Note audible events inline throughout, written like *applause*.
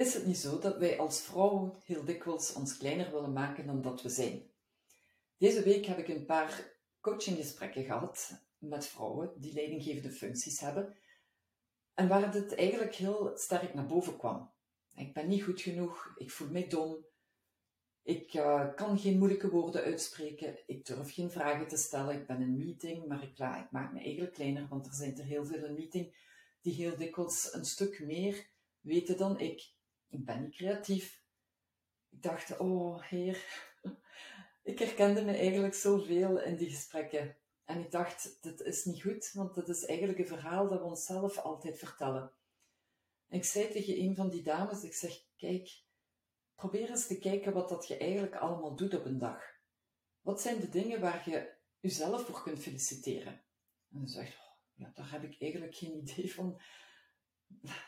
Is het niet zo dat wij als vrouwen heel dikwijls ons kleiner willen maken dan dat we zijn? Deze week heb ik een paar coachinggesprekken gehad met vrouwen die leidinggevende functies hebben en waar het eigenlijk heel sterk naar boven kwam. Ik ben niet goed genoeg, ik voel mij dom, ik uh, kan geen moeilijke woorden uitspreken, ik durf geen vragen te stellen, ik ben in een meeting, maar ik, ik maak me eigenlijk kleiner, want er zijn er heel veel in meeting die heel dikwijls een stuk meer weten dan ik. Ik ben niet creatief. Ik dacht, oh heer, ik herkende me eigenlijk zoveel in die gesprekken. En ik dacht, dit is niet goed, want dit is eigenlijk een verhaal dat we onszelf altijd vertellen. En ik zei tegen een van die dames, ik zeg, kijk, probeer eens te kijken wat dat je eigenlijk allemaal doet op een dag. Wat zijn de dingen waar je jezelf voor kunt feliciteren? En ze zegt, oh, ja, daar heb ik eigenlijk geen *laughs* idee van.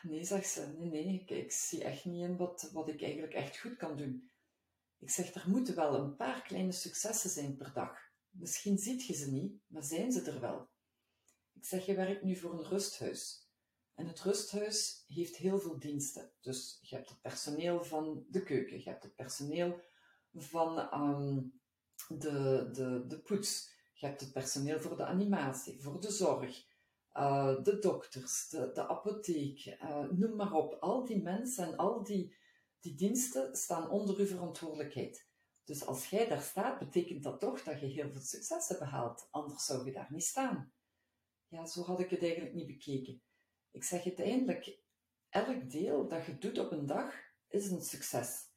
Nee, zegt ze, nee, nee, ik, ik zie echt niet in wat, wat ik eigenlijk echt goed kan doen. Ik zeg, er moeten wel een paar kleine successen zijn per dag. Misschien ziet je ze niet, maar zijn ze er wel. Ik zeg, je werkt nu voor een rusthuis. En het rusthuis heeft heel veel diensten. Dus je hebt het personeel van de keuken, je hebt het personeel van um, de, de, de poets, je hebt het personeel voor de animatie, voor de zorg, uh, de dokters, de, de apotheek, uh, noem maar op. Al die mensen en al die, die diensten staan onder uw verantwoordelijkheid. Dus als jij daar staat, betekent dat toch dat je heel veel succes hebt behaald. Anders zou je daar niet staan. Ja, zo had ik het eigenlijk niet bekeken. Ik zeg uiteindelijk, elk deel dat je doet op een dag is een succes.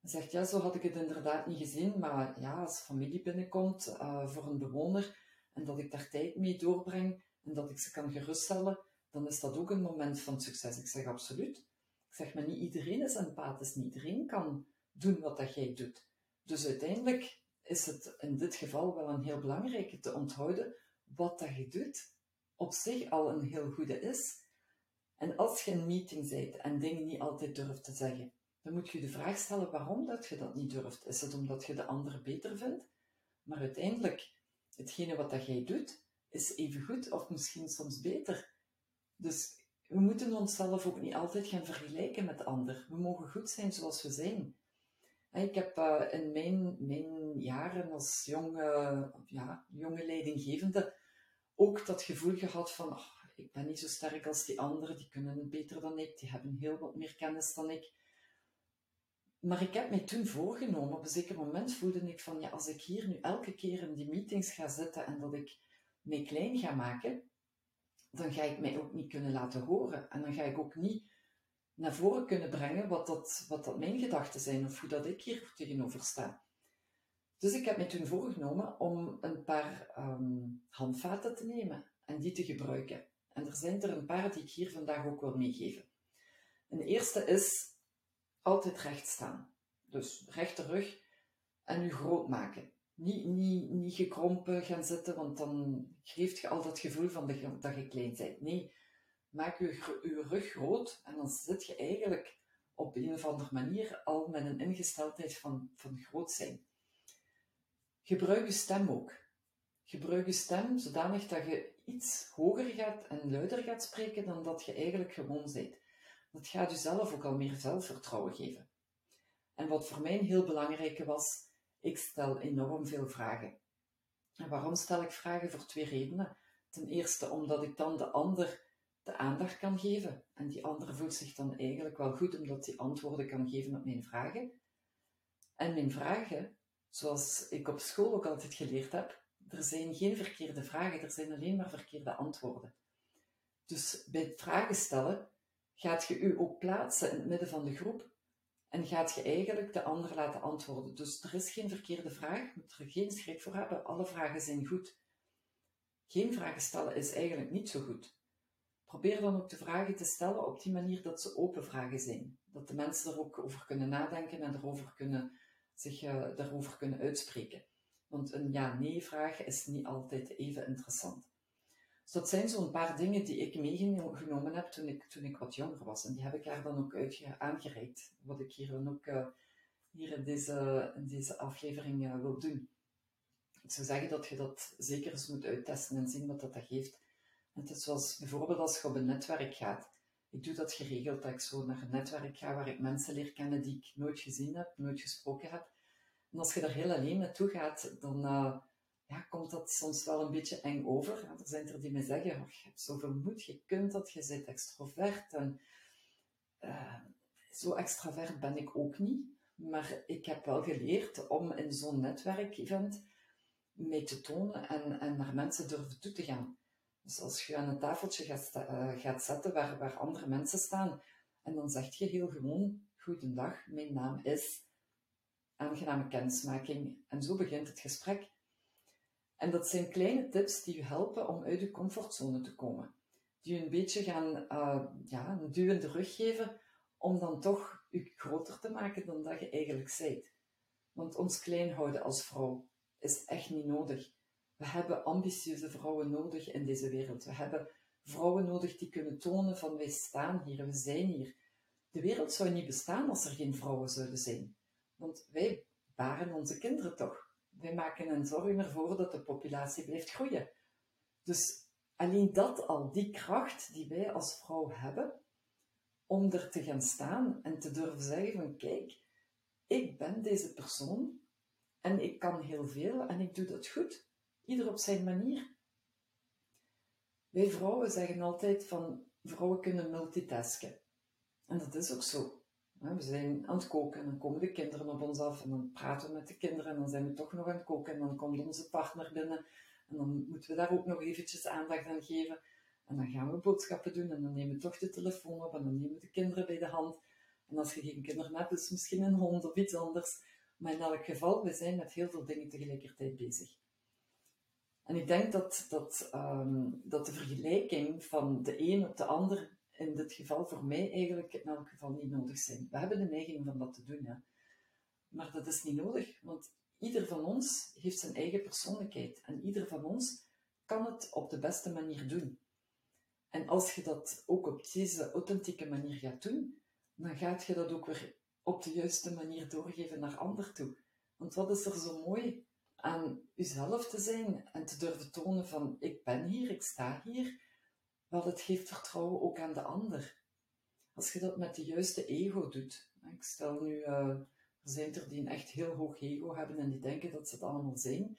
Hij zegt, ja, zo had ik het inderdaad niet gezien, maar ja, als familie binnenkomt uh, voor een bewoner en dat ik daar tijd mee doorbreng en dat ik ze kan geruststellen, dan is dat ook een moment van succes. Ik zeg, absoluut. Ik zeg, maar niet iedereen is empathisch, niet iedereen kan doen wat dat jij doet. Dus uiteindelijk is het in dit geval wel een heel belangrijke te onthouden wat dat je doet op zich al een heel goede is. En als je een meeting bent en dingen niet altijd durft te zeggen, dan moet je de vraag stellen waarom dat je dat niet durft. Is het omdat je de andere beter vindt? Maar uiteindelijk, hetgene wat dat jij doet, is even goed of misschien soms beter. Dus we moeten onszelf ook niet altijd gaan vergelijken met de ander. We mogen goed zijn zoals we zijn. Ik heb uh, in mijn, mijn jaren als jonge, ja, jonge leidinggevende ook dat gevoel gehad van, oh, ik ben niet zo sterk als die anderen, die kunnen beter dan ik, die hebben heel wat meer kennis dan ik. Maar ik heb mij toen voorgenomen, op een zeker moment voelde ik van, ja, als ik hier nu elke keer in die meetings ga zitten en dat ik mij klein ga maken, dan ga ik mij ook niet kunnen laten horen. En dan ga ik ook niet naar voren kunnen brengen wat dat, wat dat mijn gedachten zijn of hoe dat ik hier tegenover sta. Dus ik heb me toen voorgenomen om een paar um, handvaten te nemen en die te gebruiken. En er zijn er een paar die ik hier vandaag ook wil meegeven. Een eerste is altijd recht staan. Dus rechte rug en u groot maken. Niet, niet, niet gekrompen gaan zitten, want dan geeft je al dat gevoel van dat je klein bent. Nee, maak uw, uw rug groot en dan zit je eigenlijk op een of andere manier al met een ingesteldheid van, van groot zijn. Gebruik je stem ook. Gebruik je stem zodanig dat je iets hoger gaat en luider gaat spreken dan dat je eigenlijk gewoon bent. Dat gaat jezelf ook al meer zelfvertrouwen geven. En wat voor mij een heel belangrijke was, ik stel enorm veel vragen. En waarom stel ik vragen? Voor twee redenen. Ten eerste omdat ik dan de ander de aandacht kan geven. En die ander voelt zich dan eigenlijk wel goed omdat hij antwoorden kan geven op mijn vragen. En mijn vragen zoals ik op school ook altijd geleerd heb, er zijn geen verkeerde vragen, er zijn alleen maar verkeerde antwoorden. Dus bij het vragen stellen gaat je u ook plaatsen in het midden van de groep en gaat je eigenlijk de ander laten antwoorden. Dus er is geen verkeerde vraag, je moet er geen schrik voor hebben, alle vragen zijn goed. Geen vragen stellen is eigenlijk niet zo goed. Probeer dan ook de vragen te stellen op die manier dat ze open vragen zijn. Dat de mensen er ook over kunnen nadenken en erover kunnen zich uh, daarover kunnen uitspreken. Want een ja-nee-vraag is niet altijd even interessant. Dus dat zijn zo'n paar dingen die ik meegenomen heb toen ik, toen ik wat jonger was. En die heb ik daar dan ook uit aangereikt. Wat ik hier dan ook uh, hier in deze, deze aflevering uh, wil doen. Ik zou zeggen dat je dat zeker eens moet uittesten en zien wat dat, dat geeft. Het is zoals bijvoorbeeld als je op een netwerk gaat Ik doe dat geregeld, dat ik zo naar een netwerk ga waar ik mensen leer kennen die ik nooit gezien heb, nooit gesproken heb. En als je daar heel alleen naartoe gaat, dan uh, ja, komt dat soms wel een beetje eng over. er zijn er die me zeggen, oh, je hebt zoveel moed, je kunt dat, je bent extrovert. En, uh, zo extravert ben ik ook niet. Maar ik heb wel geleerd om in zo'n netwerkevent mee te tonen en, en naar mensen durven toe te gaan. Dus als je aan een tafeltje gaat, uh, gaat zetten waar, waar andere mensen staan, en dan zeg je heel gewoon, goedendag, mijn naam is, aangename kennismaking. En zo begint het gesprek. En dat zijn kleine tips die je helpen om uit je comfortzone te komen. Die je een beetje gaan uh, ja, rug geven om dan toch je groter te maken dan dat je eigenlijk bent. Want ons klein houden als vrouw is echt niet nodig. We hebben ambitieuze vrouwen nodig in deze wereld. We hebben vrouwen nodig die kunnen tonen van wij staan hier, we zijn hier. De wereld zou niet bestaan als er geen vrouwen zouden zijn. Want wij baren onze kinderen toch. Wij maken een zorg ervoor dat de populatie blijft groeien. Dus alleen dat al, die kracht die wij als vrouw hebben, om er te gaan staan en te durven zeggen van kijk, ik ben deze persoon en ik kan heel veel en ik doe dat goed. Ieder op zijn manier. Wij vrouwen zeggen altijd van vrouwen kunnen multitasken. En dat is ook zo. We zijn aan het koken en dan komen de kinderen op ons af en dan praten we met de kinderen en dan zijn we toch nog aan het koken en dan komt onze partner binnen en dan moeten we daar ook nog eventjes aandacht aan geven. En dan gaan we boodschappen doen en dan nemen we toch de telefoon op en dan nemen we de kinderen bij de hand. En als je geen kinderen hebt, is misschien een hond of iets anders. Maar in elk geval, we zijn met heel veel dingen tegelijkertijd bezig. En ik denk dat, dat, um, dat de vergelijking van de een op de ander in dit geval voor mij eigenlijk in elk geval niet nodig zijn. We hebben de neiging van dat te doen, ja. maar dat is niet nodig, want ieder van ons heeft zijn eigen persoonlijkheid en ieder van ons kan het op de beste manier doen. En als je dat ook op deze authentieke manier gaat doen, dan gaat je dat ook weer op de juiste manier doorgeven naar ander toe. Want wat is er zo mooi aan jezelf te zijn en te durven tonen van ik ben hier, ik sta hier, wel het geeft vertrouwen ook aan de ander. Als je dat met de juiste ego doet. Ik stel nu, uh, er zijn er die een echt heel hoog ego hebben en die denken dat ze het allemaal zijn.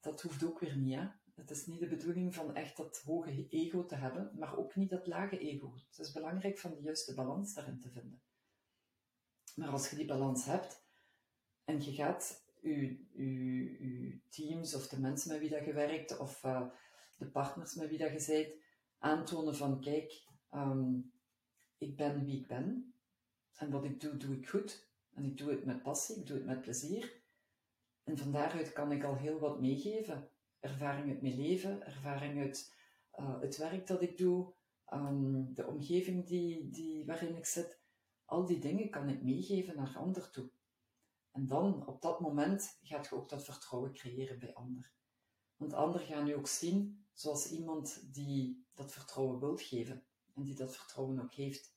Dat hoeft ook weer niet, hè. Het is niet de bedoeling van echt dat hoge ego te hebben, maar ook niet dat lage ego. Het is belangrijk van de juiste balans daarin te vinden. Maar als je die balans hebt en je gaat je, teams of de mensen met wie dat je werkt of uh, de partners met wie dat je bent aantonen van kijk, um, ik ben wie ik ben en wat ik doe, doe ik goed en ik doe het met passie, ik doe het met plezier. En van daaruit kan ik al heel wat meegeven ervaring uit mijn leven, ervaring uit uh, het werk dat ik doe, um, de omgeving die, die, waarin ik zit. Al die dingen kan ik meegeven naar ander toe. En dan, op dat moment, gaat je ook dat vertrouwen creëren bij ander. Want ander gaan nu ook zien zoals iemand die dat vertrouwen wil geven en die dat vertrouwen ook heeft.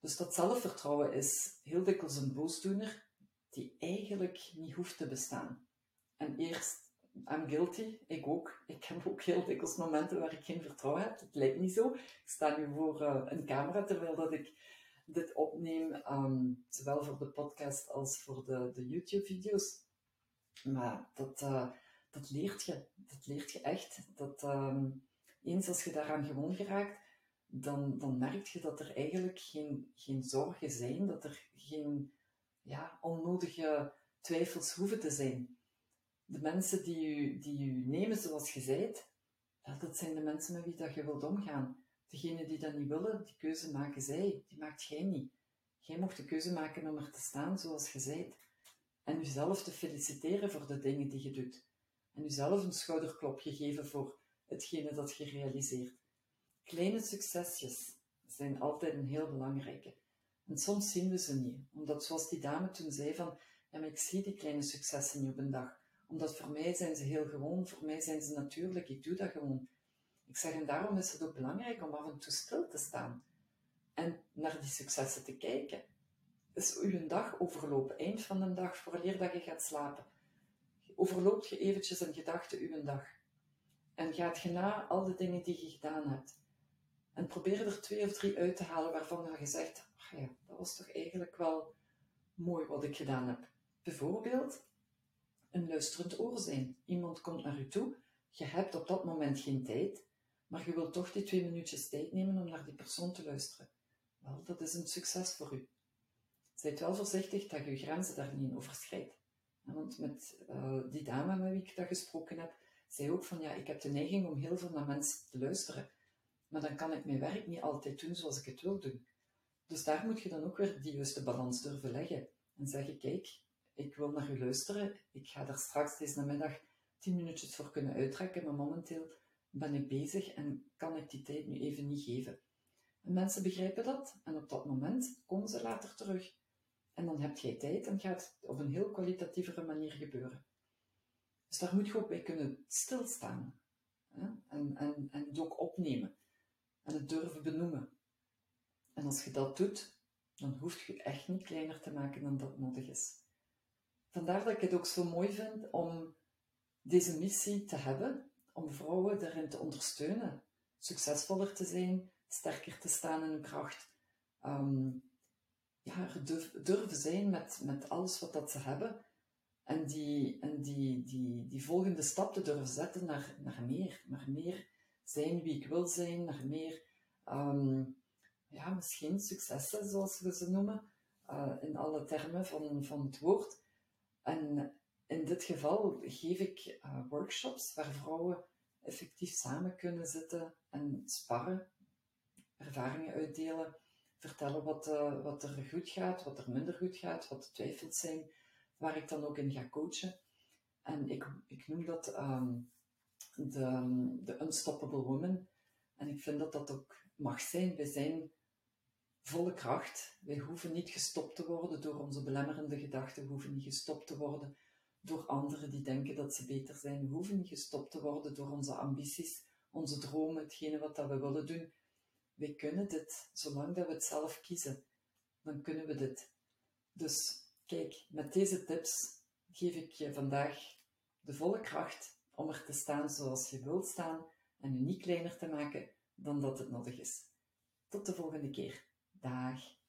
Dus dat zelfvertrouwen is heel dikwijls een boosdoener die eigenlijk niet hoeft te bestaan. En eerst I'm guilty, ik ook. Ik heb ook heel dikwijls momenten waar ik geen vertrouwen heb. Het lijkt niet zo. Ik sta nu voor uh, een camera terwijl dat ik dit opneem, um, zowel voor de podcast als voor de, de YouTube-video's. Maar dat, uh, dat leert je. Dat leert je echt. Dat, um, eens als je daaraan gewoon geraakt, dan, dan merk je dat er eigenlijk geen, geen zorgen zijn, dat er geen ja, onnodige twijfels hoeven te zijn de mensen die u, die nemen zoals je zijt, dat zijn de mensen met wie dat je wilt omgaan. Degenen die dat niet willen, die keuze maken zij, die maakt jij niet. Jij mocht de keuze maken om er te staan zoals je zijt. En jezelf te feliciteren voor de dingen die je doet. En jezelf een schouderklopje geven voor hetgene dat je realiseert. Kleine succesjes zijn altijd een heel belangrijke. En soms zien we ze niet, omdat zoals die dame toen zei van, ja, maar ik zie die kleine successen niet op een dag omdat voor mij zijn ze heel gewoon, voor mij zijn ze natuurlijk, ik doe dat gewoon. Ik zeg, en daarom is het ook belangrijk om af en toe stil te staan en naar die successen te kijken. Is uw dag overlopen, eind van de dag, vooraleer dat je gaat slapen, overloopt je eventjes in gedachten uw dag. En gaat je na al de dingen die je gedaan hebt. En probeer er twee of drie uit te halen waarvan je zegt, ach ja, dat was toch eigenlijk wel mooi wat ik gedaan heb. Bijvoorbeeld, een luisterend oor zijn. Iemand komt naar u toe, je hebt op dat moment geen tijd, maar je wilt toch die twee minuutjes tijd nemen om naar die persoon te luisteren. Wel, dat is een succes voor u. Zijt wel voorzichtig dat je grenzen daar niet overschrijdt. Want met uh, die dame met wie ik dat gesproken heb, zei ook van ja, ik heb de neiging om heel veel naar mensen te luisteren. Maar dan kan ik mijn werk niet altijd doen zoals ik het wil doen. Dus daar moet je dan ook weer die juiste balans durven leggen. En zeggen, kijk, ik wil naar u luisteren. Ik ga daar straks deze namiddag tien minuutjes voor kunnen uittrekken, maar momenteel ben ik bezig en kan ik die tijd nu even niet geven. En mensen begrijpen dat en op dat moment komen ze later terug. En dan heb jij tijd en gaat het op een heel kwalitatievere manier gebeuren. Dus daar moet je ook bij kunnen stilstaan. Hè? En, en, het ook opnemen. En het durven benoemen. En als je dat doet, dan hoef je echt niet kleiner te maken dan dat nodig is. Vandaar dat ik het ook zo mooi vind om deze missie te hebben, om vrouwen erin te ondersteunen, succesvoller te zijn, sterker te staan in hun kracht, um, ja, durven zijn met, met alles wat dat ze hebben en die, en die, die, die volgende stap te durven zetten naar, naar meer, naar meer zijn wie ik wil zijn, naar meer, um, ja, misschien successen zoals we ze noemen, uh, in alle termen van, van het woord. En in dit geval geef ik uh, workshops waar vrouwen effectief samen kunnen zitten en sparren, ervaringen uitdelen, vertellen wat, uh, wat er goed gaat, wat er minder goed gaat, wat de twijfels zijn, waar ik dan ook in ga coachen. En ik, ik noem dat um, de, Unstoppable Woman. En ik vind dat dat ook mag zijn. We zijn volle kracht. Wij hoeven niet gestopt te worden door onze belemmerende gedachten. We hoeven niet gestopt te worden door anderen die denken dat ze beter zijn. We hoeven niet gestopt te worden door onze ambities, onze dromen, hetgene wat dat we willen doen. Wij kunnen dit, zolang dat we het zelf kiezen, dan kunnen we dit. Dus kijk, met deze tips geef ik je vandaag de volle kracht om er te staan zoals je wilt staan en je niet kleiner te maken dan dat het nodig is. Tot de volgende keer. Dag.